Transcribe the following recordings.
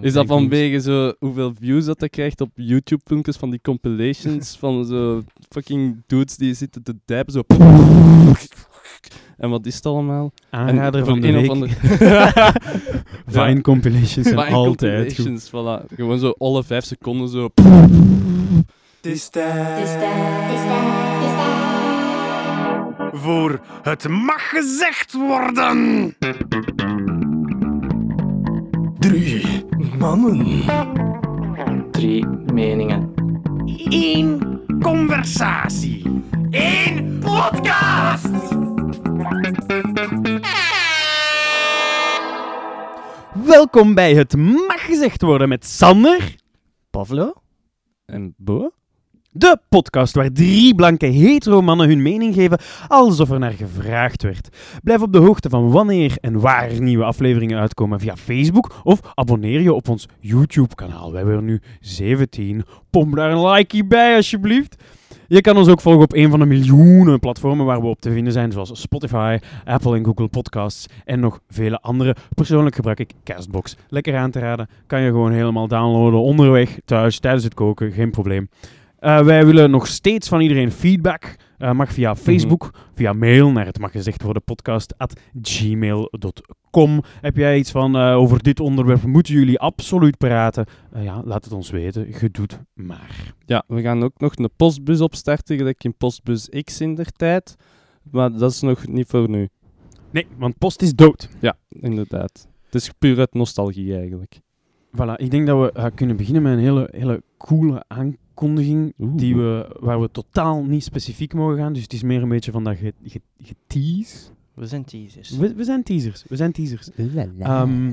Is dat vanwege zo hoeveel views dat hij krijgt op YouTube-filmpjes van die compilations van zo fucking dudes die zitten te dijpen zo. En wat is het allemaal? Aanrader En van voor de een of week. andere- Vine compilations zijn Vine altijd goed. compilations, voilà. Gewoon zo alle vijf seconden zo. Het is tijd voor het mag gezegd worden. Drie mannen. Drie meningen. Eén conversatie. Eén podcast. Welkom bij Het Mag Gezegd Worden met Sander, Pavlo? En Bo? De podcast waar drie blanke hetero mannen hun mening geven alsof er naar gevraagd werd. Blijf op de hoogte van wanneer en waar nieuwe afleveringen uitkomen via Facebook of abonneer je op ons YouTube-kanaal. We hebben er nu 17. Pomp daar een likeie bij alsjeblieft. Je kan ons ook volgen op een van de miljoenen platformen waar we op te vinden zijn, zoals Spotify, Apple en Google Podcasts en nog vele andere. Persoonlijk gebruik ik Castbox. Lekker aan te raden, kan je gewoon helemaal downloaden onderweg, thuis, tijdens het koken, geen probleem. Eh, wij willen nog steeds van iedereen feedback. Eh, mag via Facebook, via mail naar het mag gezegd worden podcast at gmail.com. Heb jij iets van eh, over dit onderwerp? Moeten jullie absoluut praten? Ja, laat het ons weten. Gedoet maar. Ja, we gaan ook nog een postbus opstarten, gelijk in Postbus X in der tijd. Maar dat is nog niet voor nu. Nee, want post is dood. Ja, inderdaad. Het is puur uit nostalgie eigenlijk. Voilà, ik denk dat we kunnen beginnen met een hele, hele coole aankondiging. Oeh. Die we, waar we totaal niet specifiek mogen gaan. Dus het is meer een beetje van dat ge- ge- getease. We zijn teasers. We, we zijn teasers. We zijn teasers. Ehm,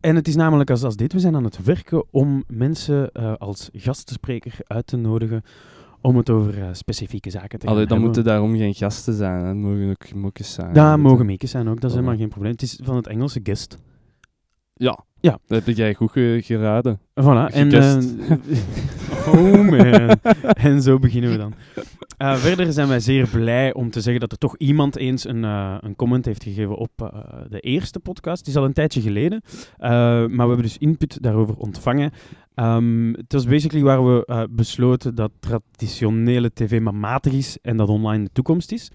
en het is namelijk als, als dit. We zijn aan het werken om mensen eh, als gastspreker uit te nodigen om het over eh, specifieke zaken te gaan Allee, dan hebben. moeten daarom geen gasten zijn. hè. Het mogen ook mokjes zijn. Daar mogen meekjes zijn ook, dat is helemaal geen probleem. Het is van het Engelse guest. Ja. Ja. Dat heb jij goed ge- geraden. Voilà. En, Gegest. oh man. en zo beginnen we dan. Eh, verder zijn wij zeer blij om te zeggen dat er toch iemand eens een, eh, een comment heeft gegeven op eh, de eerste podcast. Het is al een tijdje geleden, maar we hebben dus input daarover ontvangen. Ehm, het was basically waar we besloten dat traditionele tv maar matig is en dat online de toekomst is.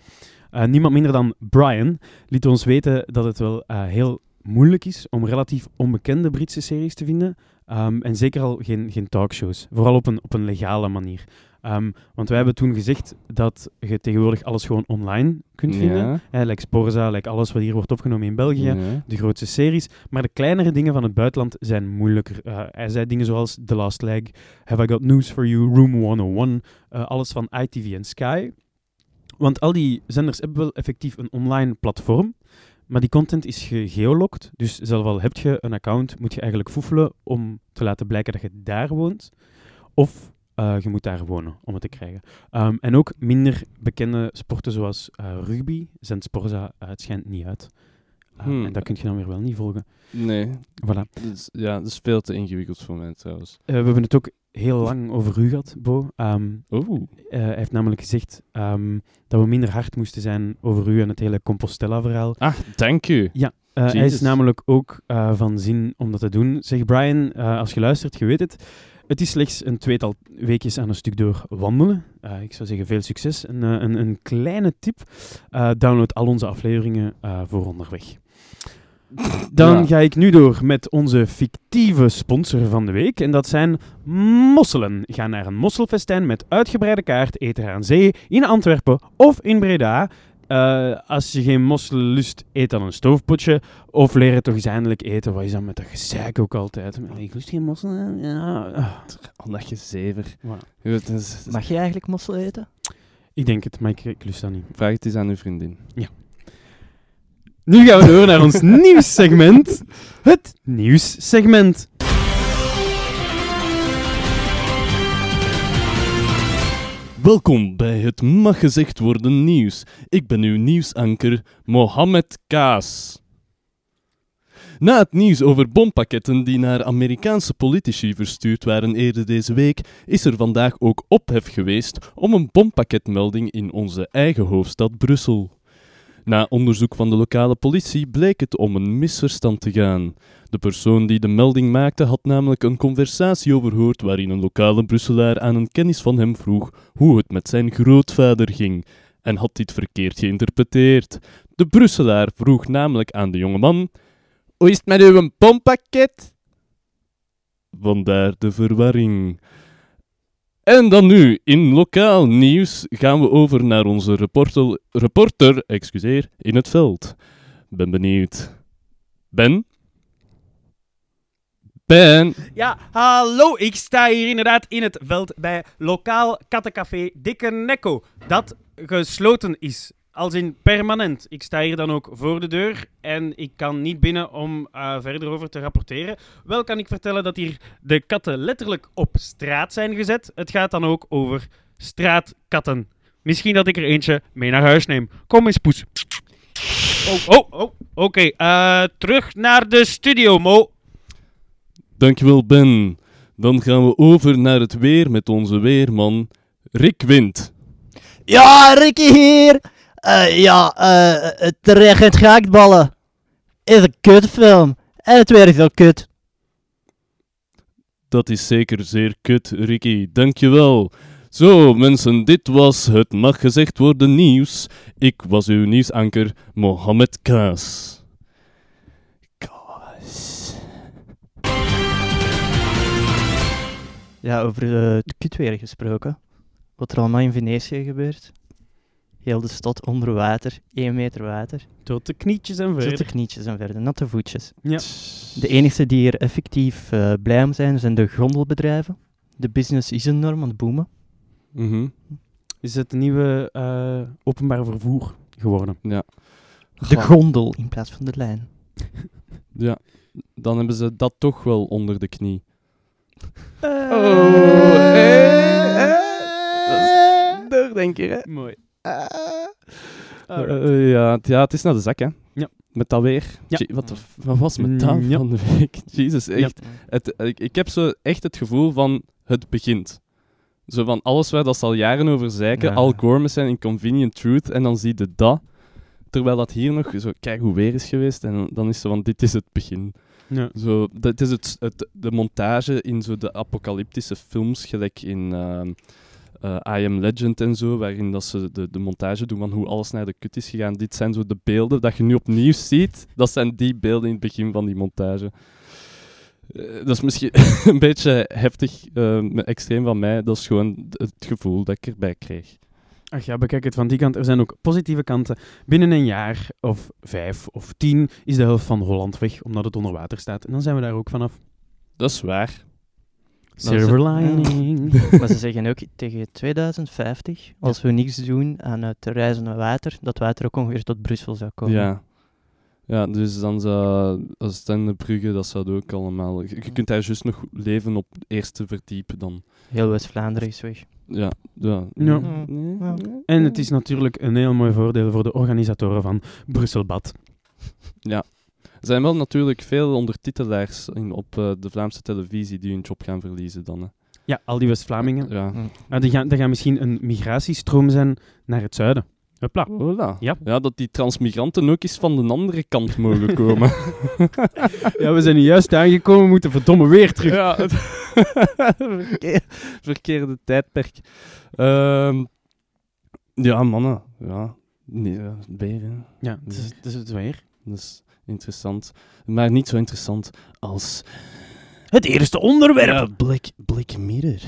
Niemand minder dan Brian liet ons weten dat het wel heel moeilijk is om relatief onbekende Britse series te vinden. Ehm, en zeker al geen, geen talkshows. Vooral op een, op een legale manier. Ehm, want wij hebben toen gezegd dat je tegenwoordig alles gewoon online kunt vinden. Ja. Hè, like Sporza, like alles wat hier wordt opgenomen in België. Ja. De grootste series. Maar de kleinere dingen van het buitenland zijn moeilijker. Eh, hij zei dingen zoals The Last Leg, Have I Got News For You, Room 101. eh, alles van ITV en Sky. Want al die zenders hebben wel effectief een online platform. Maar die content is gegeolocked. Dus zelf al heb je een account, moet je eigenlijk foefelen om te laten blijken dat je daar woont. Of eh, je moet daar wonen om het te krijgen. Ehm, en ook minder bekende sporten zoals eh, rugby zendt Sporza uh, het schijnt niet uit. Uh, Hmm. En dat kun je dan weer wel niet volgen. Nee. Voilà. Dus, ja, dat is veel te ingewikkeld voor mij trouwens. We hebben het ook heel lang over u gehad, Bo. Um, Oeh. uh, hij heeft namelijk gezegd um, dat we minder hard moesten zijn over u en het hele Compostela-verhaal. Ah, dank u. Ja, uh, hij is namelijk ook uh, van zin om dat te doen. Zeg Brian, als je luistert, je weet het. Het is slechts een tweetal weekjes aan een stuk door wandelen. Uh, ik zou zeggen veel succes. En, uh, een, een, kleine tip, uh, download al onze afleveringen uh, voor onderweg. Dan ja. ga ik nu door met onze fictieve sponsor van de week. En dat zijn mosselen. Ga naar een mosselfestijn met uitgebreide kaart, eten aan zee, in Antwerpen of in Breda. Uh, als je geen mosselen lust, eet dan een stoofpotje. Of leer het toch eens eindelijk eten. Wat is dan met dat gezeik ook altijd? Ik lust geen mosselen. Ja. Je zever. Voilà. Is... Mag je eigenlijk mossel eten? Ik denk het, maar ik, ik lust dat niet. Vraag het eens aan uw vriendin. Ja. Nu gaan we door naar ons nieuwssegment. Het nieuwssegment. Welkom bij het mag gezegd worden nieuws. Ik ben uw nieuwsanker Mohammed Kaas. Na het nieuws over bompakketten die naar Amerikaanse politici verstuurd waren eerder deze week, is er vandaag ook ophef geweest om een bompakketmelding in onze eigen hoofdstad Brussel. Na onderzoek van de lokale politie bleek het om een misverstand te gaan. De persoon die de melding maakte had namelijk een conversatie overhoord waarin een lokale Brusselaar aan een kennis van hem vroeg hoe het met zijn grootvader ging en had dit verkeerd geïnterpreteerd. De Brusselaar vroeg namelijk aan de jongeman: Hoe is het met uw pompakket? Vandaar de verwarring. En dan nu, in lokaal nieuws gaan we over naar onze reporter, reporter excuseer, in het veld. Ben benieuwd. Ben? Ben? Ja, hallo. Ik sta hier inderdaad in het veld bij lokaal kattencafé Dikke Nekko. Dat gesloten is. Als in permanent. Ik sta hier dan ook voor de deur en ik kan niet binnen om eh, verder over te rapporteren. Wel kan ik vertellen dat hier de katten letterlijk op straat zijn gezet. Het gaat dan ook over straatkatten. Misschien dat ik er eentje mee naar huis neem. Kom eens, poes. Oh, oh, oh. Oké, eh, terug naar de studio, Mo. Dankjewel, Ben. Dan gaan we over naar het weer met onze weerman Rick Wind. Ja, Ricky hier! Eh, ja, eh, het regent gehaktballen. Is een kutfilm. En het weer is ook kut. Dat is zeker zeer kut, Ricky. Dankjewel. Zo, mensen, dit was het mag gezegd worden nieuws. Ik was uw nieuwsanker, Mohammed Kaas. Kaas. Ja, over het kutweer gesproken. Wat er allemaal in Venetië gebeurt. Heel de stad onder water, 1 meter water. Tot de knietjes en Tot verder. de knietjes en verder, natte voetjes. Ja. De enige die hier effectief eh, blij om zijn, zijn de grondelbedrijven. De business is enorm aan het boomen. Mhm. Is het nieuwe eh, openbaar vervoer geworden? Ja. De gondel in plaats van de lijn. Ja, dan hebben ze dat toch wel onder de knie. denk je, hè? Mooi. Eh, eh, ja, het- ja, het is naar de zak, hè? Ja. Met dat weer. Ja. Wat, wat was met dat Mm, ja. van de week? Jezus, echt. Ja. Het, ik, ik heb zo echt het gevoel van het begint. Zo van alles waar dat ze al jaren over zeiken. Al Gore met zijn Inconvenient Truth. En dan zie je dat. Terwijl dat hier nog zo, kijk hoe weer is geweest. En dan is zo van, dit is het begin. Ja. Zo, dat is het, het, de montage in zo de apocalyptische films, gelijk in ehm, eh, I Am Legend en zo, waarin dat ze de, de montage doen van hoe alles naar de kut is gegaan. Dit zijn zo de beelden dat je nu opnieuw ziet. Dat zijn die beelden in het begin van die montage. Eh, dat is misschien een beetje heftig, eh, extreem van mij. Dat is gewoon het gevoel dat ik erbij kreeg. Ach ja, bekijk het van die kant. Er zijn ook positieve kanten. Binnen een jaar of vijf of tien is de helft van Holland weg, omdat het onder water staat. En dan zijn we daar ook vanaf. Dat is waar. Silver Ja. lining. Maar ze zeggen ook tegen 2050, als we niks doen aan het reizen naar water, dat water ook ongeveer tot Brussel zou komen. Ja. Ja, dus dan zou Oostende-Brugge, dat zou ook allemaal... Je, je kunt daar juist nog leven op eerste verdiep dan. Heel West-Vlaanderen is weg. Ja, ja. Ja. Ja. En het is natuurlijk een heel mooi voordeel voor de organisatoren van Brusselbad. Er zijn wel natuurlijk veel ondertitelaars in, op eh, de Vlaamse televisie die hun job gaan verliezen dan. Hè. Ja, al die West-Vlamingen. Ja. Hm. Ah, die gaan, er gaat misschien een migratiestroom zijn naar het zuiden. Hopla. Voilà. Ja. ja, dat die transmigranten ook eens van de andere kant mogen komen. Ja, we zijn hier juist aangekomen, we moeten verdomme weer terug. Ja, het Verkeer- verkeerde tijdperk. Ehm, ja, mannen. Ja, nee, weer, hè. Ja, het is, het is het weer. Dat is interessant. Maar niet zo interessant als... Het eerste onderwerp. Ja, Black, Black Mirror.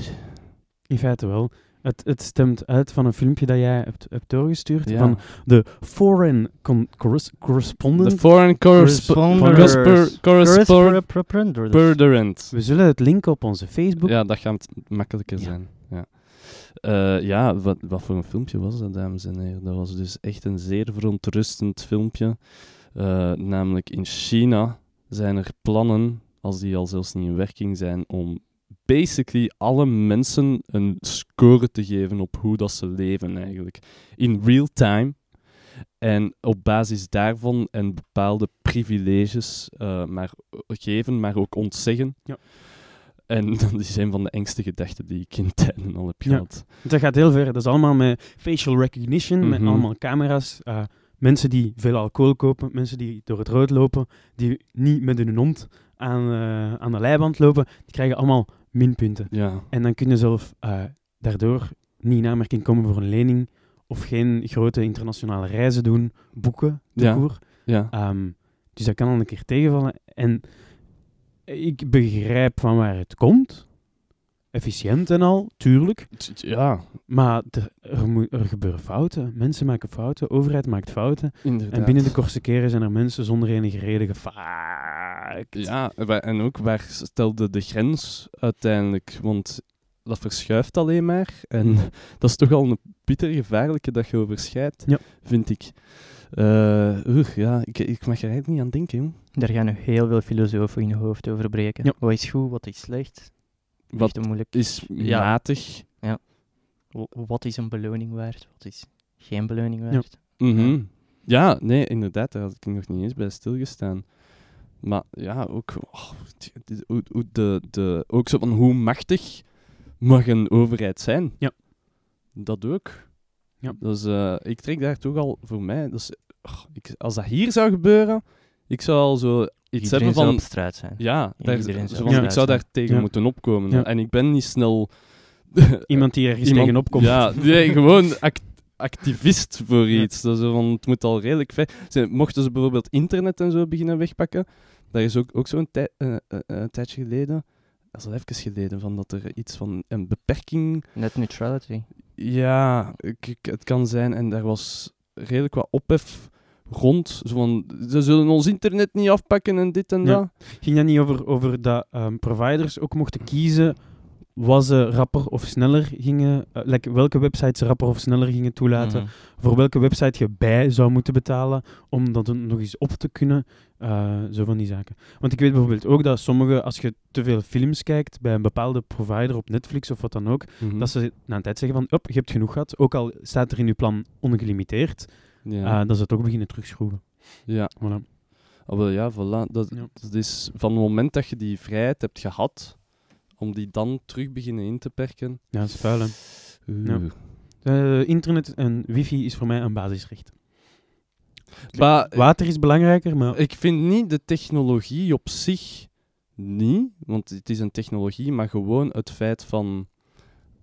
In feite wel. Het, het stemt uit van een filmpje dat jij hebt, hebt doorgestuurd Ja. van de Foreign con- corres- Correspondent. The Foreign. Correspondent. Corresponders. we zullen het linken op onze Facebook. Ja, dat gaat makkelijker Ja. zijn. Ja, Eh, ja wat, wat voor een filmpje was dat, dames en heren? Dat was dus echt een zeer verontrustend filmpje. Eh, namelijk in China zijn er plannen, als die al zelfs niet in werking zijn, om basically alle mensen een score te geven op hoe dat ze leven eigenlijk. In real time. En op basis daarvan en bepaalde privileges eh, maar geven, maar ook ontzeggen. Ja. En dat is een van de engste gedachten die ik in tijden al heb Ja. gehad. Dat gaat heel ver. Dat is allemaal met facial recognition, met Mhm. allemaal camera's. eh, mensen die veel alcohol kopen, mensen die door het rood lopen, die niet met hun hond aan, eh, aan de leiband lopen, die krijgen allemaal minpunten. Ja. En dan kun je zelf eh, daardoor niet in aanmerking komen voor een lening of geen grote internationale reizen doen, boeken, Ja. ja. Koer. Ja. Ehm, dus dat kan al een keer tegenvallen. En ik begrijp van waar het komt. Efficiënt en al, tuurlijk. Ja, Maar er, er, er gebeuren fouten. Mensen maken fouten, de overheid maakt fouten. inderdaad. En binnen de kortste keren zijn er mensen zonder enige reden gefaakt. Ja, en ook waar stelde de grens uiteindelijk? Want dat verschuift alleen maar. En dat is toch al een bitter gevaarlijke dat je overschrijdt, Ja. vind ik. Eh, oeh, ja, ik, ik mag er eigenlijk niet aan denken. jong. Daar gaan nog heel veel filosofen in je hoofd over breken. Ja. Wat is goed, wat is slecht? Wat moeilijk. is Ja. matig? Wa- Wat is een beloning waard? Wat is geen beloning waard? Mhm. Ja, nee, inderdaad, daar had ik nog niet eens bij stilgestaan. Maar ja, ook, oh, hoe de, de, ook zo van hoe machtig mag een overheid zijn. Ja. Dat ook. Ja. Dus eh, ik trek daar toch al voor mij. Dus, oh, ik, als dat hier zou gebeuren, ik zou al zo iets hebben van. op straat zijn. Ja, daar, iedereen zo zou van, op ik zou daar tegen Ja. moeten opkomen. Ja. En ik ben niet snel. Iemand die ergens Iemand- tegenop komt. Ja, nee, gewoon act- activist voor iets. Dat is van, het moet al redelijk ver. Ze, mochten ze bijvoorbeeld internet en zo beginnen wegpakken, daar is ook, ook zo'n tij- eh, eh, eh, tijdje geleden, dat is al even geleden, van dat er iets van een beperking... Net neutrality. Ja, ik, ik- het kan zijn. En daar was redelijk wat ophef rond. Zo van, ze zullen ons internet niet afpakken en dit en Ja. dat. Ging dat niet over, over dat ehm, providers ook mochten kiezen wat ze rapper of sneller gingen, eh, like welke websites rapper of sneller gingen toelaten, Mhm. voor welke website je bij zou moeten betalen om dat nog eens op te kunnen, eh, zo van die zaken. Want ik weet bijvoorbeeld ook dat sommige, als je te veel films kijkt bij een bepaalde provider op Netflix of wat dan ook, Mhm. dat ze na een tijd zeggen van, op, je hebt genoeg gehad, ook al staat er in je plan ongelimiteerd, ja. eh, dat ze het ook beginnen terugschroeven. ja. Voilà. Ah, wel, ja, voilà. Dat, Ja. dat is van het moment dat je die vrijheid hebt gehad, om die dan terug beginnen in te perken. Ja, dat is vuil, hè. Eh, internet en wifi is voor mij een basisrecht. Water is belangrijker, maar ik vind niet de technologie op zich niet, want het is een technologie, maar gewoon het feit van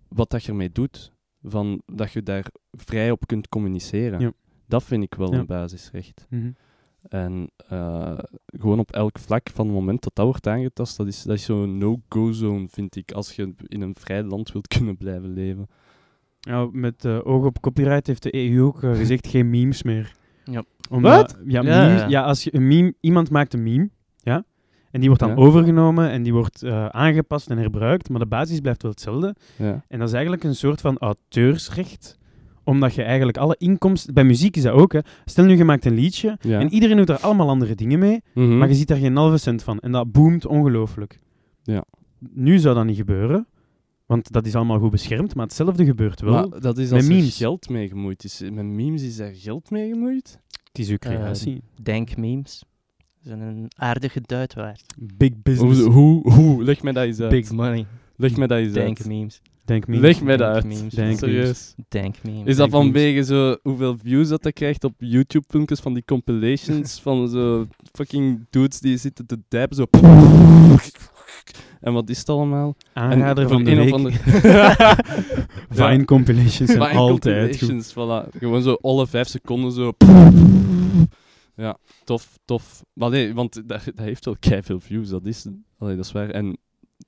wat dat je ermee doet, van dat je daar vrij op kunt communiceren. Ja. Dat vind ik wel Ja. een basisrecht. Mhm. En eh, gewoon op elk vlak van het moment dat dat wordt aangetast, dat is, dat is zo'n no-go zone, vind ik, als je in een vrij land wilt kunnen blijven leven. ja, met eh oog op copyright heeft de EU ook eh, gezegd geen memes meer. Ja. Omdat, Ja, Ja, memes- ja. ja, als je een meme, iemand maakt een meme, ja, en die wordt dan Ja. overgenomen en die wordt eh, aangepast en herbruikt, maar de basis blijft wel hetzelfde. Ja. En dat is eigenlijk een soort van auteursrecht, omdat je eigenlijk alle inkomsten... Bij muziek is dat ook, hè. Stel nu, je maakt een liedje Ja. en iedereen doet er allemaal andere dingen mee, Mhm. maar je ziet daar geen halve cent van. En dat boomt ongelooflijk. Ja. Nu zou dat niet gebeuren, want dat is allemaal goed beschermd, maar hetzelfde gebeurt wel. Maar dat is met als er memes. geld mee gemoeid is. Met memes is daar geld mee gemoeid? het is uw creatie. Denk memes. zijn een aardige duit waard. Big business. Hoe, hoe, hoe? Leg mij dat eens uit. Big money. Leg mij dat eens Denk uit. memes. Denk me. Leg mij dat uit. memes. Denk Serieus. Denk memes. Is dat memes. vanwege zo hoeveel views dat hij krijgt op YouTube-filmpjes van die compilations van zo fucking dudes die zitten te dijpen zo. En wat is het allemaal? Aanrader En van de week. of andere- Vine compilations zijn Vine altijd goed. voilà. Gewoon zo alle vijf seconden zo. Ja, tof, tof. Maar nee, want dat, dat heeft wel veel views, dat is, allee, dat is waar. En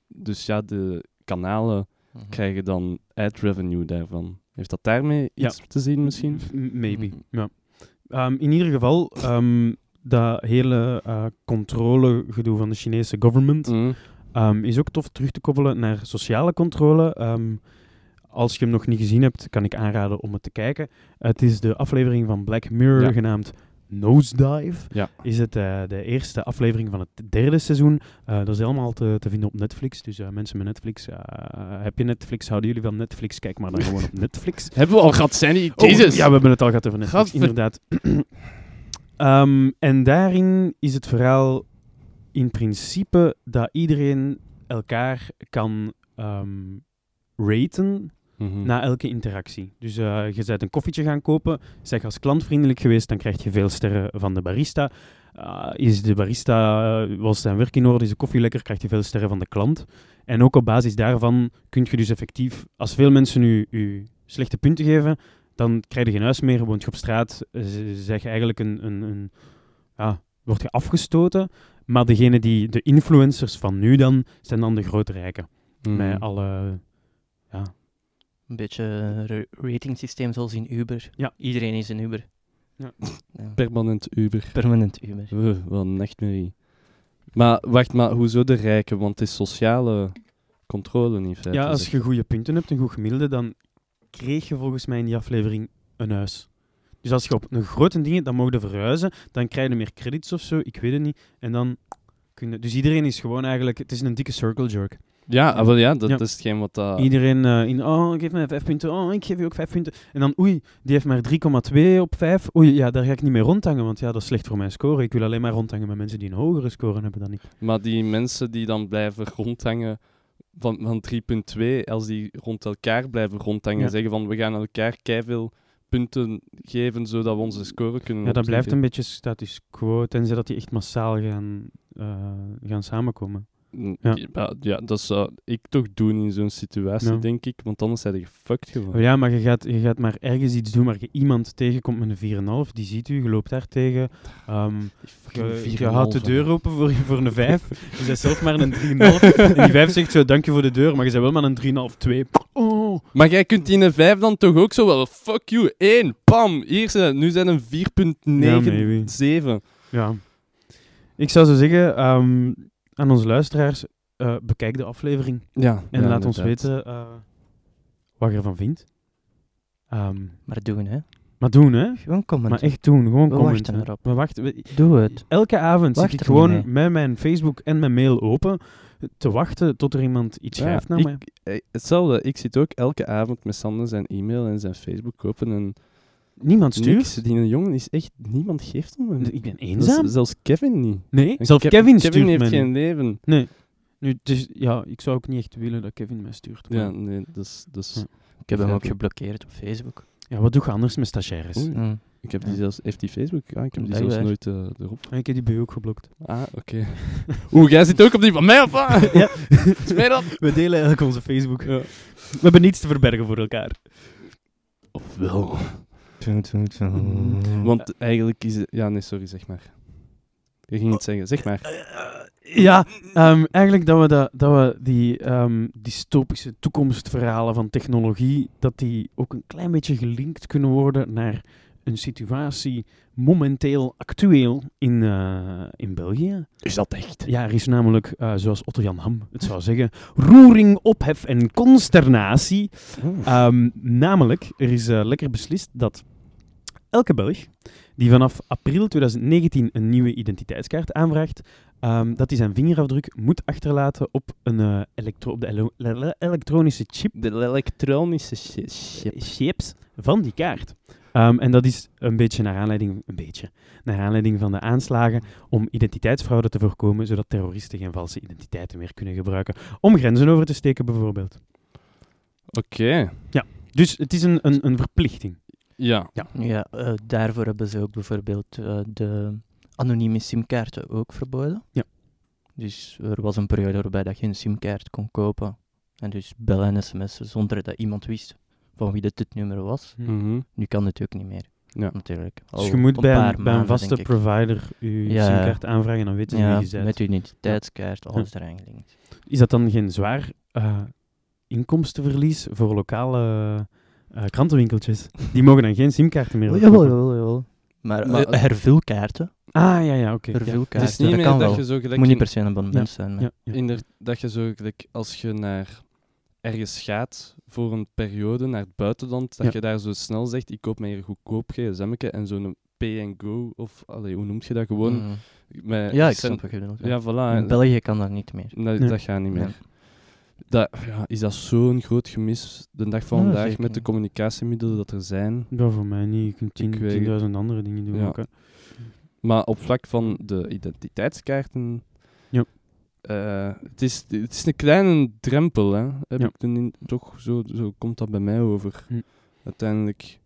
dus ja, de kanalen Mhm. krijgen dan ad revenue daarvan. Heeft dat daarmee Ja. iets te zien misschien? Maybe, Mhm. ja. Ehm, in ieder geval, ehm, dat hele eh controlegedoe van de Chinese government Mhm. ehm, is ook tof terug te koppelen naar sociale controle. Ehm, als je hem nog niet gezien hebt, kan ik aanraden om het te kijken. Het is de aflevering van Black Mirror Ja. genaamd Nosedive. Ja. Is het eh, de eerste aflevering van het derde seizoen. Eh, dat is helemaal te, te vinden op Netflix. Dus eh, mensen met Netflix, heb je Netflix? Houden jullie van Netflix? Kijk maar dan gewoon op Netflix. Hebben we al gehad, Sandy? Oh, Jezus! ja, we hebben het al gehad over Netflix, Gadver- inderdaad. Ehm, en daarin is het verhaal in principe dat iedereen elkaar kan ehm, raten Mhm. na elke interactie. Dus eh, je bent een koffietje gaan kopen, zeg als klant vriendelijk geweest, dan krijg je veel sterren van de barista. Uh, is de barista, uh, was zijn werk in orde, is de koffie lekker, krijg je veel sterren van de klant. En ook op basis daarvan kun je dus effectief, als veel mensen u, u slechte punten geven, dan krijg je geen huis meer, woont je op straat, zeg je eigenlijk een, een, een, ja, word je afgestoten. Maar degene die, de influencers van nu dan, zijn dan de grote rijken. Mhm. Met alle, Een beetje een ratingsysteem zoals in Uber. Ja. Iedereen is een Uber. Ja. Ja. Permanent Uber. Permanent Uber. Uh, wat een nachtmerrie. Maar wacht, maar hoezo de rijken? Want het is sociale controle in feite. Ja, als je goede punten hebt, een goed gemiddelde, dan kreeg je volgens mij in die aflevering een huis. Dus als je op een grote dingen, dan mogen verhuizen, dan krijg je meer credits of zo, ik weet het niet. En dan kun je... Dus iedereen is gewoon eigenlijk... Het is een dikke circle jerk. Ja, ah, wel ja, dat Ja. is hetgeen wat. Iedereen eh, in, oh, geef mij vijf punten, oh, ik geef je ook vijf punten. En dan, oei, die heeft maar 3,2 op 5. Oei, ja, daar ga ik niet mee rondhangen, want ja, dat is slecht voor mijn score. Ik wil alleen maar rondhangen met mensen die een hogere score hebben dan ik. Maar die mensen die dan blijven rondhangen van, van 3.2, als die rond elkaar blijven rondhangen, Ja. zeggen van we gaan elkaar keiveel punten geven zodat we onze score kunnen Ja, dat blijft een beetje status quo, tenzij dat die echt massaal gaan, eh, gaan samenkomen. Ja. Ja, ja, dat zou ik toch doen in zo'n situatie, Ja. denk ik, want anders zijn je gefucked gewoon. Oh ja, maar je gaat, je gaat maar ergens iets doen waar je iemand tegenkomt met een 4,5, die ziet u, je loopt daar tegen. ehm, je, je houdt de deur open voor, voor een 5, je bent zelf maar een 3,5. en die 5 zegt zo, dank je voor de deur, maar je bent wel maar een 3,5, 2. Oh. Maar jij kunt in een 5 dan toch ook zo wel, fuck you, 1, pam, hier zijn, nu zijn een 4.97. Ja. Ik zou zo zeggen, ehm, aan onze luisteraars, eh, bekijk de aflevering Ja, en ja, laat ons weten eh, wat je ervan vindt. Ehm, Maar doen, hè. maar doen, hè. Gewoon comment. Maar echt doen, gewoon We commenten. wachten erop. We wachten. we- Doe het. Elke avond Wacht zit ik gewoon mee. met mijn Facebook en mijn mail open te wachten tot er iemand iets Ja, schrijft naar ik- mij. eh, Hetzelfde, ik zit ook elke avond met Sander zijn e-mail en zijn Facebook open en Niemand stuurt. niks. Die een jongen is echt, niemand geeft hem een. Ik ben eenzaam. zelfs Kevin niet. Nee, En zelfs Kev- Kevin, Kevin stuurt heeft geen leven. Nee. Nu, dus, ja, ik zou ook niet echt willen dat Kevin mij stuurt. maar- Ja, Ja. nee, dat is... Dat is Ja. Ik heb hem ook geblokkeerd op Facebook. wat doe je anders met stagiaires? Mm. Ik heb die Ja. zelfs... Heeft die Facebook? Ja, ik heb die zelfs nooit eh, erop. Ah, Ik heb die bij u ook geblokt. Ah, oké. Oeh, jij zit ook op die van mij, of wat? Ja. Dat? We delen eigenlijk onze Facebook. Ja. We hebben niets te verbergen voor elkaar. Of wel. Want eigenlijk is het... Ja, nee, sorry, zeg maar. Je ging iets zeggen, zeg maar. Ja, ehm, eigenlijk dat we, dat, dat we die ehm, dystopische toekomstverhalen van technologie, dat die ook een klein beetje gelinkt kunnen worden naar een situatie momenteel actueel in, eh, in België. Is dat echt? Ja, er is namelijk, eh, zoals Otto Jan Ham het zou zeggen, roering, ophef en consternatie. Ehm, namelijk, er is eh, lekker beslist dat elke Belg die vanaf april 2019 een nieuwe identiteitskaart aanvraagt, ehm, dat hij zijn vingerafdruk moet achterlaten op, een, eh, elektro op de ele- ele- elektronische chip De elektronische shit. chips van die kaart. Ehm, en dat is een beetje naar aanleiding, een beetje, naar aanleiding van de aanslagen om identiteitsfraude te voorkomen, zodat terroristen geen valse identiteiten meer kunnen gebruiken om grenzen over te steken bijvoorbeeld. Oké. Dus het is een, een, een verplichting. Ja. Ja, eh, daarvoor hebben ze ook bijvoorbeeld eh, de anonieme simkaarten ook verboden. Ja. Dus er was een periode waarbij dat je een simkaart kon kopen en dus bellen en sms'en zonder dat iemand wist van wie dit het nummer was. Mhm. Nu kan het ook niet meer, Ja. natuurlijk. Dus je moet een bij een, bij een maanden, vaste provider je Ja. simkaart aanvragen en dan weten ze Ja, wie je bent. met je identiteitskaart, alles eraan gelinkt. Is dat dan geen zwaar eh, inkomstenverlies voor lokale eh, krantenwinkeltjes? Die mogen dan geen simkaarten meer Jawel, verkopen. jawel, jawel. Maar, Maar- eh, hervulkaarten, Ah, ja, ja, oké. hervulkaarten, Het is niet dat meer kan dat wel. je zo Het gelijk... moet niet per se een abonnement zijn. maar- Ja, dat je zo gelijk als je naar ergens gaat voor een periode naar het buitenland, dat Ja. je daar zo snel zegt, ik koop mij hier goedkoop gsm'tje en zo'n pay-and-go, of allee, hoe noemt je dat gewoon? Mhm. Met Ja, ik cent- snap wat je bedoelt. ja. Voilà. In België kan dat niet meer. Nee. dat gaat niet meer. Dat, ja, is dat zo'n groot gemis de dag van Ja, vandaag zeker. met de communicatiemiddelen dat er zijn? Ja, voor mij niet. Je kunt tien- Ik weet- 10.000 andere dingen doen Ja. ook. Maar op vlak van de identiteitskaarten Ja. eh, het, is, het is een kleine drempel, hè. Heb ik in- toch, zo, zo komt dat bij mij over. Hm. Uiteindelijk,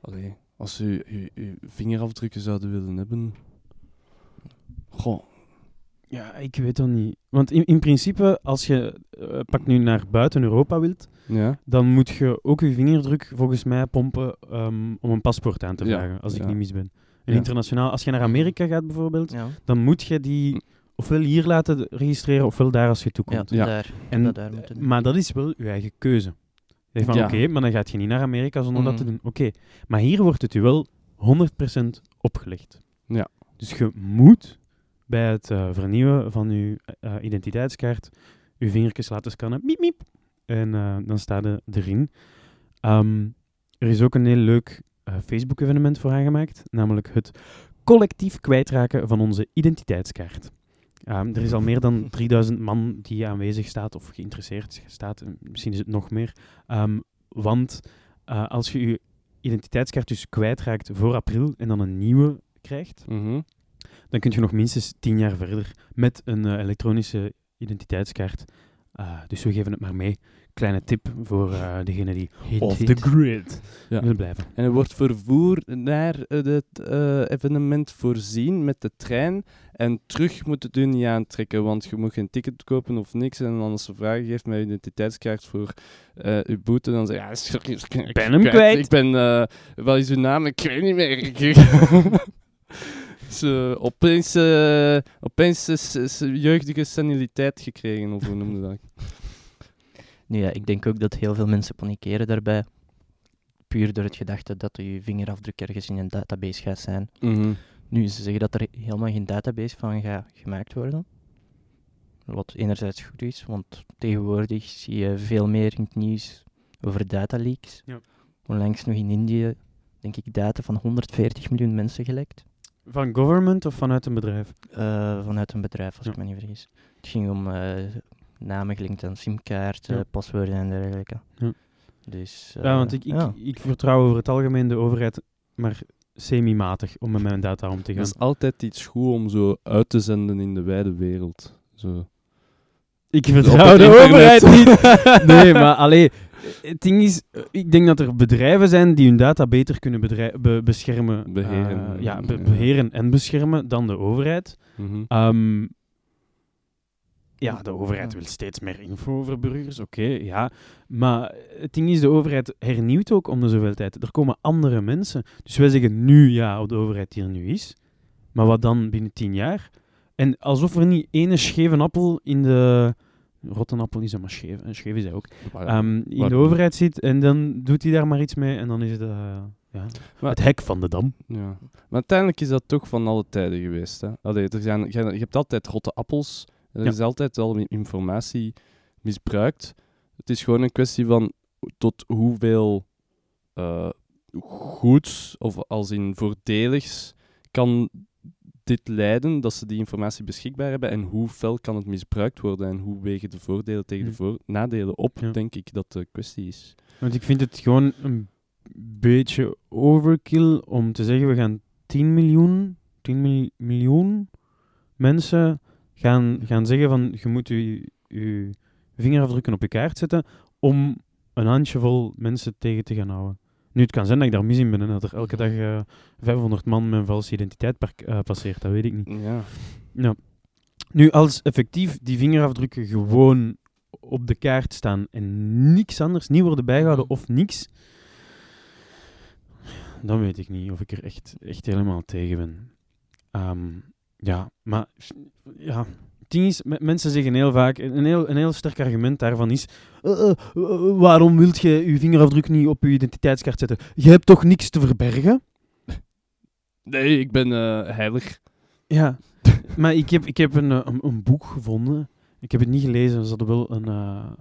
allee, als u uw vingerafdrukken zouden willen hebben... Goh, Ja, ik weet dat niet. Want in, in principe, als je eh, pak nu naar buiten Europa wilt, ja. dan moet je ook je vingerdruk volgens mij pompen ehm, om een paspoort aan te Ja, vragen, als ik ja. niet mis ben. En Ja. internationaal, als je naar Amerika gaat bijvoorbeeld, Ja, dan moet je die ofwel hier laten registreren, ofwel daar als je toekomt. Ja. daar. En- dat daar moeten. Maar dat is wel je eigen keuze. Je van, Ja. oké, maar dan gaat je niet naar Amerika zonder dat te Mhm. doen. Oké, maar hier wordt het u wel 100% opgelegd. Ja. Dus je moet bij het eh, vernieuwen van je eh, identiteitskaart je vingertjes laten scannen. Miep, miep. En eh, dan staat er erin. Ehm, er is ook een heel leuk eh, Facebook-evenement voor aangemaakt, namelijk het collectief kwijtraken van onze identiteitskaart. Ehm, er is al meer dan 3000 man die aanwezig staat of geïnteresseerd staat. Misschien is het nog meer. Ehm, want eh, als je je identiteitskaart dus kwijtraakt voor april en dan een nieuwe krijgt, Mhm. Dan kun je nog minstens 10 jaar verder met een eh, elektronische identiteitskaart. Eh, dus we geven het maar mee. Kleine tip voor eh degene die Hit, off hit. the grid Ja. wil blijven. En er wordt vervoer naar eh, het evenement voorzien met de trein. En terug moet het u niet aantrekken, want je moet geen ticket kopen of niks. En dan als ze vragen geeft met identiteitskaart voor uw boete, dan zeg je... Ja, sorry, ik ben hem kwijt. Ik ben... wat is uw naam? Ik weet niet meer. Zo, opeens, eh, opeens is, is jeugdige seniliteit gekregen, of hoe noemde dat? Nu ja, ik denk ook dat heel veel mensen panikeren daarbij. Puur door het gedachte dat je vingerafdruk ergens in een database gaat zijn. Mhm. Nu, ze zeggen dat er helemaal geen database van gaat gemaakt worden. Wat enerzijds goed is, want tegenwoordig zie je veel meer in het nieuws over dataleaks. Ja. Onlangs nog in Indië, denk ik, data van 140 miljoen mensen gelekt. Van government of vanuit een bedrijf? Eh, vanuit een bedrijf, als Ja. ik me niet vergis. Het ging om eh, namen gelinkt aan simkaarten, Ja. paswoorden en dergelijke. Ja. Dus, ja, eh, want ik, ik, ja. ik vertrouw over het algemeen de overheid maar semi-matig om met mijn data om te gaan. Dat is altijd iets goed om zo uit te zenden in de wijde wereld. Zo. Ik vertrouw het de internet. overheid niet. nee, maar allee, het ding is, ik denk dat er bedrijven zijn die hun data beter kunnen be- beschermen. Beheren. eh, ja, be- Ja. beheren en beschermen dan de overheid. Mhm. Ehm, ja, de overheid wil steeds meer info over burgers, oké, ja. Maar het ding is, de overheid hernieuwt ook om de zoveel tijd. Er komen andere mensen. Dus wij zeggen nu ja, de overheid die er nu is. Maar wat dan binnen tien jaar? En alsof er niet ene scheve appel in de... Rotte appel is dat maar scheef, en scheef is hij ook. Maar- Ehm, in de overheid zit en dan doet hij daar maar iets mee en dan is het eh, ja, Maar- het hek van de dam. Ja. Maar uiteindelijk is dat toch van alle tijden geweest. Hè? Allee, er zijn, je, je hebt altijd rotte appels. Er Ja. is altijd al i- informatie misbruikt. Het is gewoon een kwestie van tot hoeveel eh goeds of als in voordeligs kan dit leiden dat ze die informatie beschikbaar hebben en hoe fel kan het misbruikt worden en hoe wegen de voordelen tegen de voor nadelen op, Ja. denk ik dat de kwestie is. Want ik vind het gewoon een beetje overkill om te zeggen we gaan 10 miljoen, 10 mil- miljoen mensen gaan, gaan zeggen van je moet je, je vingerafdrukken op je kaart zetten om een handjevol mensen tegen te gaan houden. Nu, het kan zijn dat ik daar mis in ben en dat er elke dag eh 500 man met een valse identiteit eh, passeert, dat weet ik niet. Ja. Ja. Nu, als effectief die vingerafdrukken gewoon op de kaart staan en niks anders, niet worden bijgehouden of niks, dan weet ik niet of ik er echt, echt helemaal tegen ben. Ehm, ja, maar ja, ding is, mensen zeggen heel vaak, een heel, een heel sterk argument daarvan is, eh, eh, eh, waarom wilt je je vingerafdruk niet op je identiteitskaart zetten? Je hebt toch niks te verbergen? Nee, ik ben heilig. Ja, maar ik heb, ik heb een, een, een boek gevonden. Ik heb het niet gelezen, ze hadden wel een,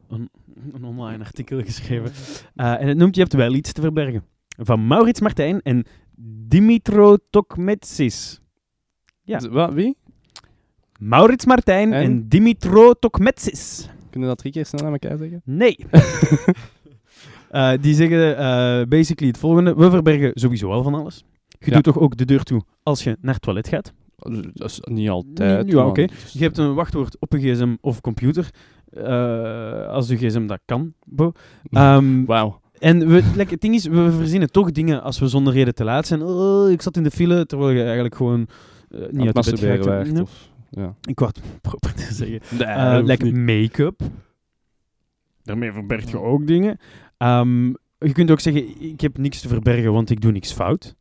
een, een online artikel geschreven. En het noemt Je hebt wel iets te verbergen. Van Maurits Martijn en Dimitro Tokmetsis. Ja. Wat, wie? Maurits Martijn en, En? Dimitro Tokmetsis. Kunnen we dat drie keer snel aan elkaar zeggen? Nee. Eh, die zeggen eh, basically het volgende. We verbergen sowieso al van alles. Je Ja. doet toch ook de deur toe als je naar het toilet gaat? Dat is niet altijd. Ja, oké. Je hebt een wachtwoord op een gsm of computer. eh, als je gsm dat kan. Ehm, Wauw. en we, like, het ding is, we verzinnen toch dingen als we zonder reden te laat zijn. Oh, ik zat in de file, terwijl je eigenlijk gewoon niet uit de bed werd, Ja. Ik wou het proper te zeggen. Nee, Eh, like make-up. Daarmee verberg je ook dingen. Ehm, je kunt ook zeggen, ik heb niks te verbergen, want ik doe niks fout.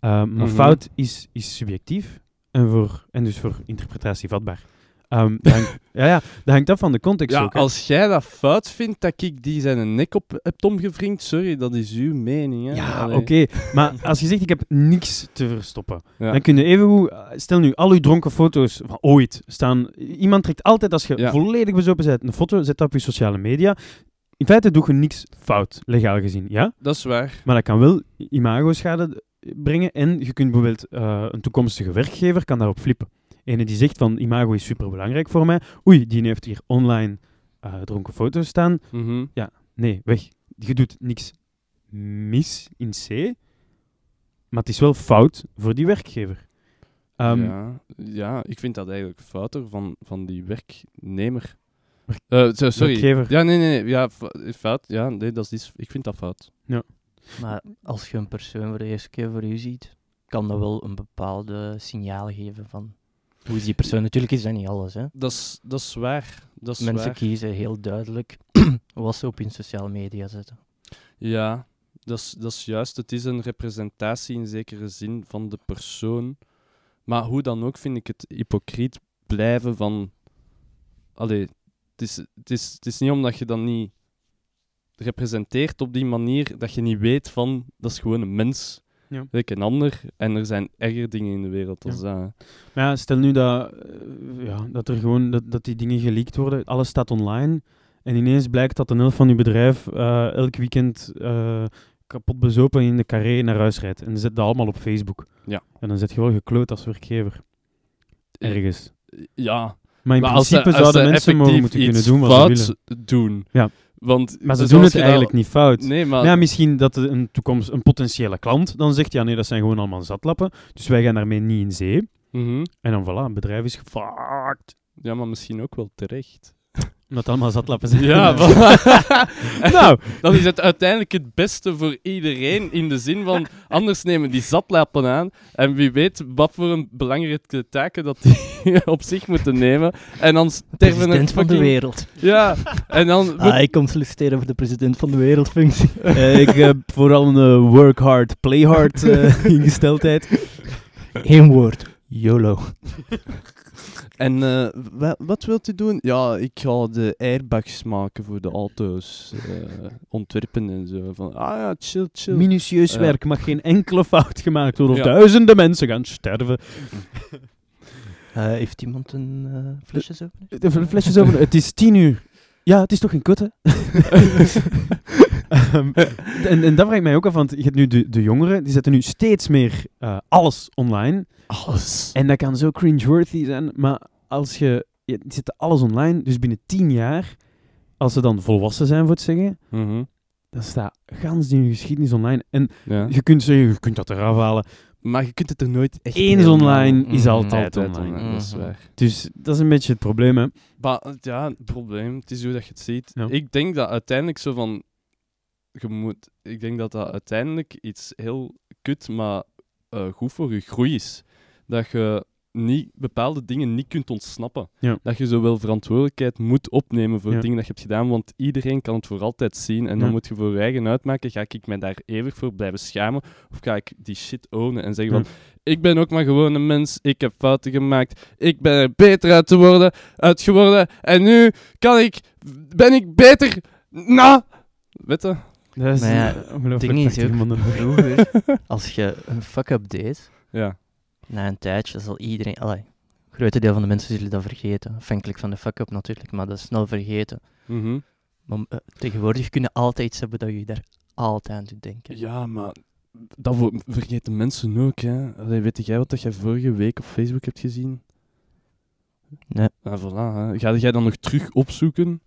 Ehm, maar Mhm. fout is, is subjectief en, voor, en dus voor interpretatie vatbaar. Ehm, hangt, ja, ja, dat hangt af van de context Ja, ook. als jij dat fout vindt dat ik die zijn nek op heb omgevringd, sorry, dat is uw mening. Hè? Ja, oké. Maar als je zegt, ik heb niks te verstoppen, Ja. dan kun je even goed... Stel nu, al uw dronken foto's van ooit staan... Iemand trekt altijd, als je Ja. volledig bezopen bent, een foto, zet dat op je sociale media. In feite doe je niks fout, legaal gezien, ja? Dat is waar. Maar dat kan wel imago-schade brengen. En je kunt bijvoorbeeld eh, een toekomstige werkgever kan daarop flippen. Ene die zegt van imago is superbelangrijk voor mij. Oei, die heeft hier online eh, dronken foto's staan. Mhm. Nee, weg. Je doet niks mis in C. Maar het is wel fout voor die werkgever. Ehm, ja, ja, ik vind dat eigenlijk fouter van, van die werknemer. Eh, sorry. Werkgever. Ja, nee, nee. Ja, fout. Ja, nee, dat is, ik vind dat fout. Maar als je een persoon voor de eerste keer voor u ziet, kan dat wel een bepaalde signaal geven van hoe is die persoon. Natuurlijk is dat niet alles. Hè. Dat is, dat is waar. Dat is Mensen waar. kiezen heel duidelijk wat ze op hun sociale media zetten. Ja, dat is, dat is juist. Het is een representatie in zekere zin van de persoon. Maar hoe dan ook vind ik het hypocriet blijven van... Allee, het is, het is, het is niet omdat je dan niet representeert op die manier dat je niet weet van... Dat is gewoon een mens. Ja. Like een ander. En er zijn erger dingen in de wereld dan Ja. dat. Maar ja, stel nu dat, eh, ja, dat, er gewoon, dat, dat die dingen geleakt worden. Alles staat online. En ineens blijkt dat een helft van je bedrijf eh, elk weekend eh, kapot bezopen in de carré naar huis rijdt. En zet dat allemaal op Facebook. Ja. En dan zet je wel gekloot als werkgever. Ergens. Ja, Maar in maar als principe als ze zouden mensen mogen moeten kunnen iets doen wat ze willen. doen. Ja. Want, Maar ze doen het eigenlijk niet fout. Nee, maar... Maar ja, misschien dat een, toekomst, een potentiële klant dan zegt, ja nee, dat zijn gewoon allemaal zatlappen. Dus wij gaan daarmee niet in zee. Mhm. En dan voilà, het bedrijf is gefucked. Ja, maar misschien ook wel terecht. Omdat het allemaal zatlappen zijn. Ja, nou, dan is het uiteindelijk het beste voor iedereen. In de zin van, anders nemen die zatlappen aan. En wie weet wat voor een belangrijke taken dat die op zich moeten nemen. En dan sterven er President van de fucking- wereld. Ja, en dan... Ah, ik kom solliciteren voor de president van de wereldfunctie. Eh, ik heb vooral een eh, work hard, play hard eh, ingesteldheid. Eén woord. YOLO. En eh, wa- wat wilt u doen? Ja, ik ga de airbags maken voor de auto's. eh, ontwerpen en zo. Van, ah ja, chill, chill. Minutieus werk, mag geen enkele fout gemaakt worden. Of Ja. duizenden mensen gaan sterven. Eh, heeft iemand een eh flesje zo? De flesjes over. Het is tien uur. Ja, het is toch geen kutte? Ehm, en, en dat vraag ik mij ook af, want je hebt nu de, de jongeren, die zetten nu steeds meer eh, alles online. Alles. En dat kan zo cringeworthy zijn, maar als je... je zetten alles online, dus binnen tien jaar, als ze dan volwassen zijn, voor het zeggen, Mhm. dan staat gans die geschiedenis online. En Ja. je kunt zeggen, je kunt dat eraf halen. Maar je kunt het er nooit echt Eens online is Mhm, altijd online. Dat is Mhm. waar. Dus dat is een beetje het probleem, hè. Maar ja, het probleem, het is hoe dat je het ziet. Ja. Ik denk dat uiteindelijk zo van... Je moet... Ik denk dat dat uiteindelijk iets heel kut, maar eh, goed voor je groei is. Dat je niet, bepaalde dingen niet kunt ontsnappen. Ja. Dat je zowel verantwoordelijkheid moet opnemen voor Ja. dingen dat je hebt gedaan, want iedereen kan het voor altijd zien. En dan moet je voor je eigen uitmaken, ga ik mij daar eeuwig voor blijven schamen? Of ga ik die shit ownen en zeggen Ja. van, ik ben ook maar gewoon een mens, ik heb fouten gemaakt, ik ben er beter uit, te worden, uit geworden, en nu kan ik, ben ik beter na... Weet je? Dat is Maar ja, ding is ook-. Vroeger, als je een fuck-up deed, Ja. Na een tijdje zal iedereen... Allee, een grote deel van de mensen zullen dat vergeten. Afhankelijk van de fuck-up natuurlijk, maar dat is snel vergeten. Mhm. Maar eh, tegenwoordig kunnen altijd iets hebben dat je daar altijd aan doet denken. Ja, maar dat vergeten mensen ook, hè. Allee, weet jij wat dat jij vorige week op Facebook hebt gezien? Nee. Ah, voilà, hè. Ga jij dan nog terug opzoeken?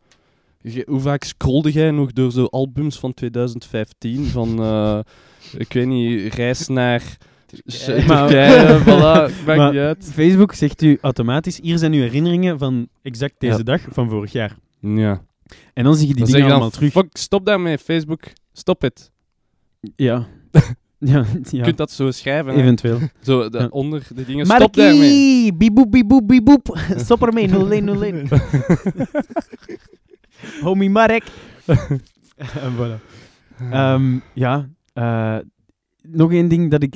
Hoe vaak scrolde jij nog door zo albums van 2015? Van, eh, ik weet niet, reis naar Sh- Maar- Turkije, voilà, maakt Maar- niet uit. Facebook zegt u automatisch, hier zijn uw herinneringen van exact deze Ja. dag van vorig jaar. Ja. En dan zie je die Dan dingen je allemaal dan, terug. fuck, stop daarmee, Facebook. Stop het. Ja. ja, Je ja. kunt dat zo schrijven. hè. eventueel. Zo, de, Ja. onder de dingen, stop daarmee. Bieboep, bieboep, bieboep. Stop ermee, 01, 01. Homie Marek. en voilà. Ehm, ja, eh, nog één ding dat ik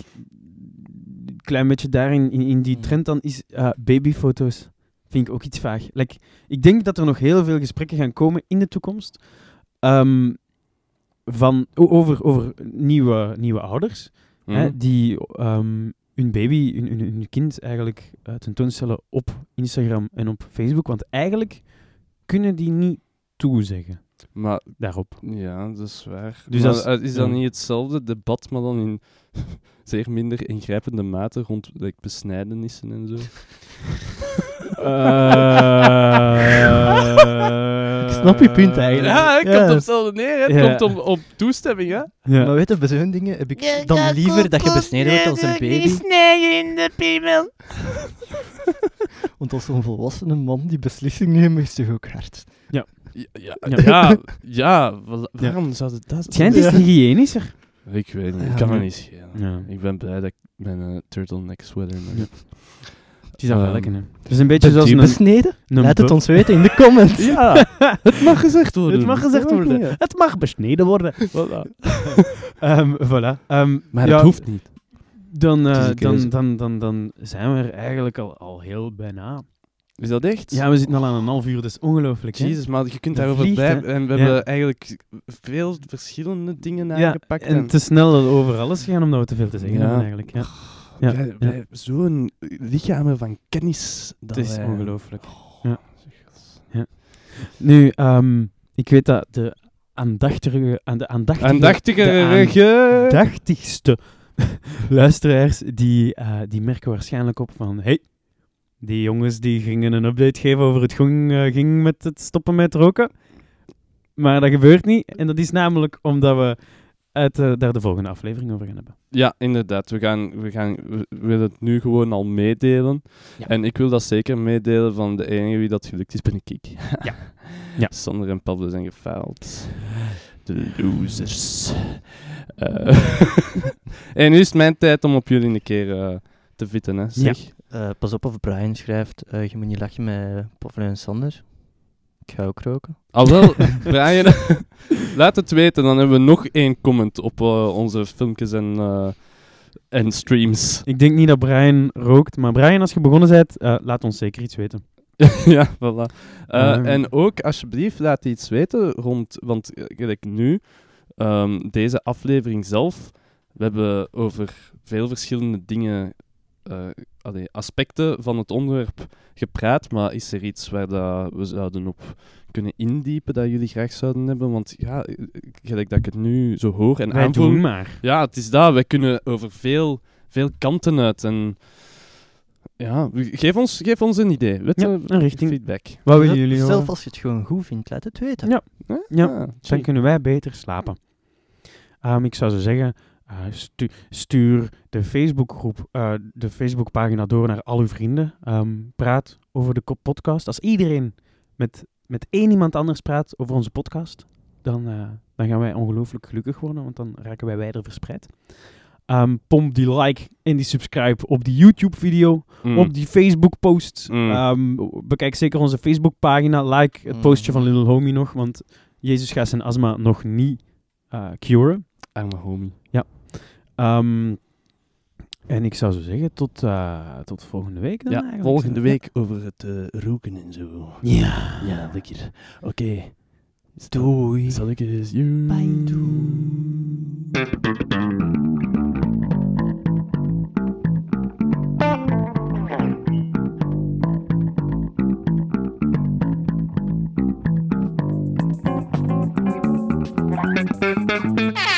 klein beetje daarin in, in die trend dan is eh, babyfoto's. Vind ik ook iets vaag. Like, ik denk dat er nog heel veel gesprekken gaan komen in de toekomst ehm, van, over, over nieuwe, nieuwe ouders hè, die ehm, hun baby, hun, hun, hun kind eigenlijk eh, tentoonstellen op Instagram en op Facebook. Want eigenlijk kunnen die niet toezeggen Maar daarop. ja, dat is waar. Dus Maar, als- eh, is dat ja. niet hetzelfde debat, maar dan in zeer minder ingrijpende mate rond like, besnijdenissen en zo? Ik snap je punt eigenlijk. Ja, het Ja. komt op hetzelfde neer. hè. Het Ja. komt om, op toestemming, hè? Ja. Maar weet je, bij zo'n dingen heb ik dan liever dat je besneden wordt als een baby. snijden in de piemel. Want als een volwassene man die beslissing neemt, is toch ook hard. Ja, ja, Ja. ja, ja, wel- waarom zou het dat Het schijnt Ja. hygiënischer. Ik weet niet, Ja, ik kan me niet schelen. Ja. Ik ben blij dat ik mijn eh, turtleneck sweater Ja. heb. Het is dat wel Ehm, lekker, hè. Het is een beetje zoals een... besneden? een Laat het ons weten in de comments. Ja, het mag gezegd worden. Het mag gezegd worden. Ja. Het mag besneden worden. Voilà. Ehm, voilà. Ehm, Maar ja, het hoeft niet. Dan, is eh, dan, dan, dan, dan zijn we er eigenlijk al, al heel bijna. Is dat echt? Ja, we zitten al aan een half uur, dat is ongelooflijk. hè? Jezus, maar je kunt daarover vliegt, blijven. hè? En we Ja. hebben eigenlijk veel verschillende dingen Ja, aangepakt. en te snel over alles gaan omdat we te veel te zeggen Ja. hebben eigenlijk. Ja. Ja, ja. zo'n lichamen van kennis. Dat Het is wij- ongelooflijk. Oh, Ja. zeg. Nu, ehm, ik weet dat de aandachtige, aan de aandachtige, Aandachtige de aandachtigste luisteraars, die, eh, die merken waarschijnlijk op van, hey, die jongens die gingen een update geven over het ging, eh, ging met het stoppen met roken. Maar dat gebeurt niet. En dat is namelijk omdat we het, eh, daar de volgende aflevering over gaan hebben. Ja, inderdaad. We, gaan, we, gaan, we willen het nu gewoon al meedelen. Ja. En ik wil dat zeker meedelen van de enige wie dat gelukt is, ben ik. Ja. Ja. Sander en Pablo zijn gefaald. De losers. Eh, en nu is het mijn tijd om op jullie een keer eh, te vitten, hè. Zeg. Eh, pas op of Brian schrijft, eh, je moet niet lachen met Poffel en Sander. Ik ga ook roken. Al wel, Brian, laat het weten. Dan hebben we nog één comment op eh, onze filmpjes en, eh, en streams. Ik denk niet dat Brian rookt, maar Brian, als je begonnen bent, eh, laat ons zeker iets weten. ja, voilà. En ook, alsjeblieft, laat iets weten rond... Want gelijk nu, ehm, deze aflevering zelf, we hebben over veel verschillende dingen, eh, allee, aspecten van het onderwerp gepraat, maar is er iets waar dat we zouden op kunnen indiepen dat jullie graag zouden hebben? Want ja, eh, gelijk dat ik het nu zo hoor en Wij aanvoel... doen maar. Ja, het is dat. Wij kunnen over veel, veel kanten uit. En ja, geef ons, geef ons een idee. Weet Ja, een richting. Feedback. Wat willen jullie Zelf horen? als je het gewoon goed vindt, laat het weten. Ja. Ja, Ah, Dan kunnen wij beter slapen. Ehm, ik zou zo zeggen, eh, stu- stuur de Facebookgroep, eh, de Facebookpagina door naar al uw vrienden. Ehm, praat over de podcast. Als iedereen met, met één iemand anders praat over onze podcast, dan, eh, dan gaan wij ongelooflijk gelukkig worden, want dan raken wij wijder verspreid. Ehm, pomp die like en die subscribe op die YouTube-video, Mm. op die Facebook-post. Mm. Ehm, bekijk zeker onze Facebook-pagina. Like het postje van Mm. Little Homie nog, want Jezus gaat zijn astma nog niet curen. Arme homie. Ehm, en ik zou zo zeggen, tot, eh, tot volgende week dan Ja, eigenlijk. volgende week over het eh, roken en zo. Ja. Ja, lekker. Oké. Doei. Zal ik eens... Bye. Thank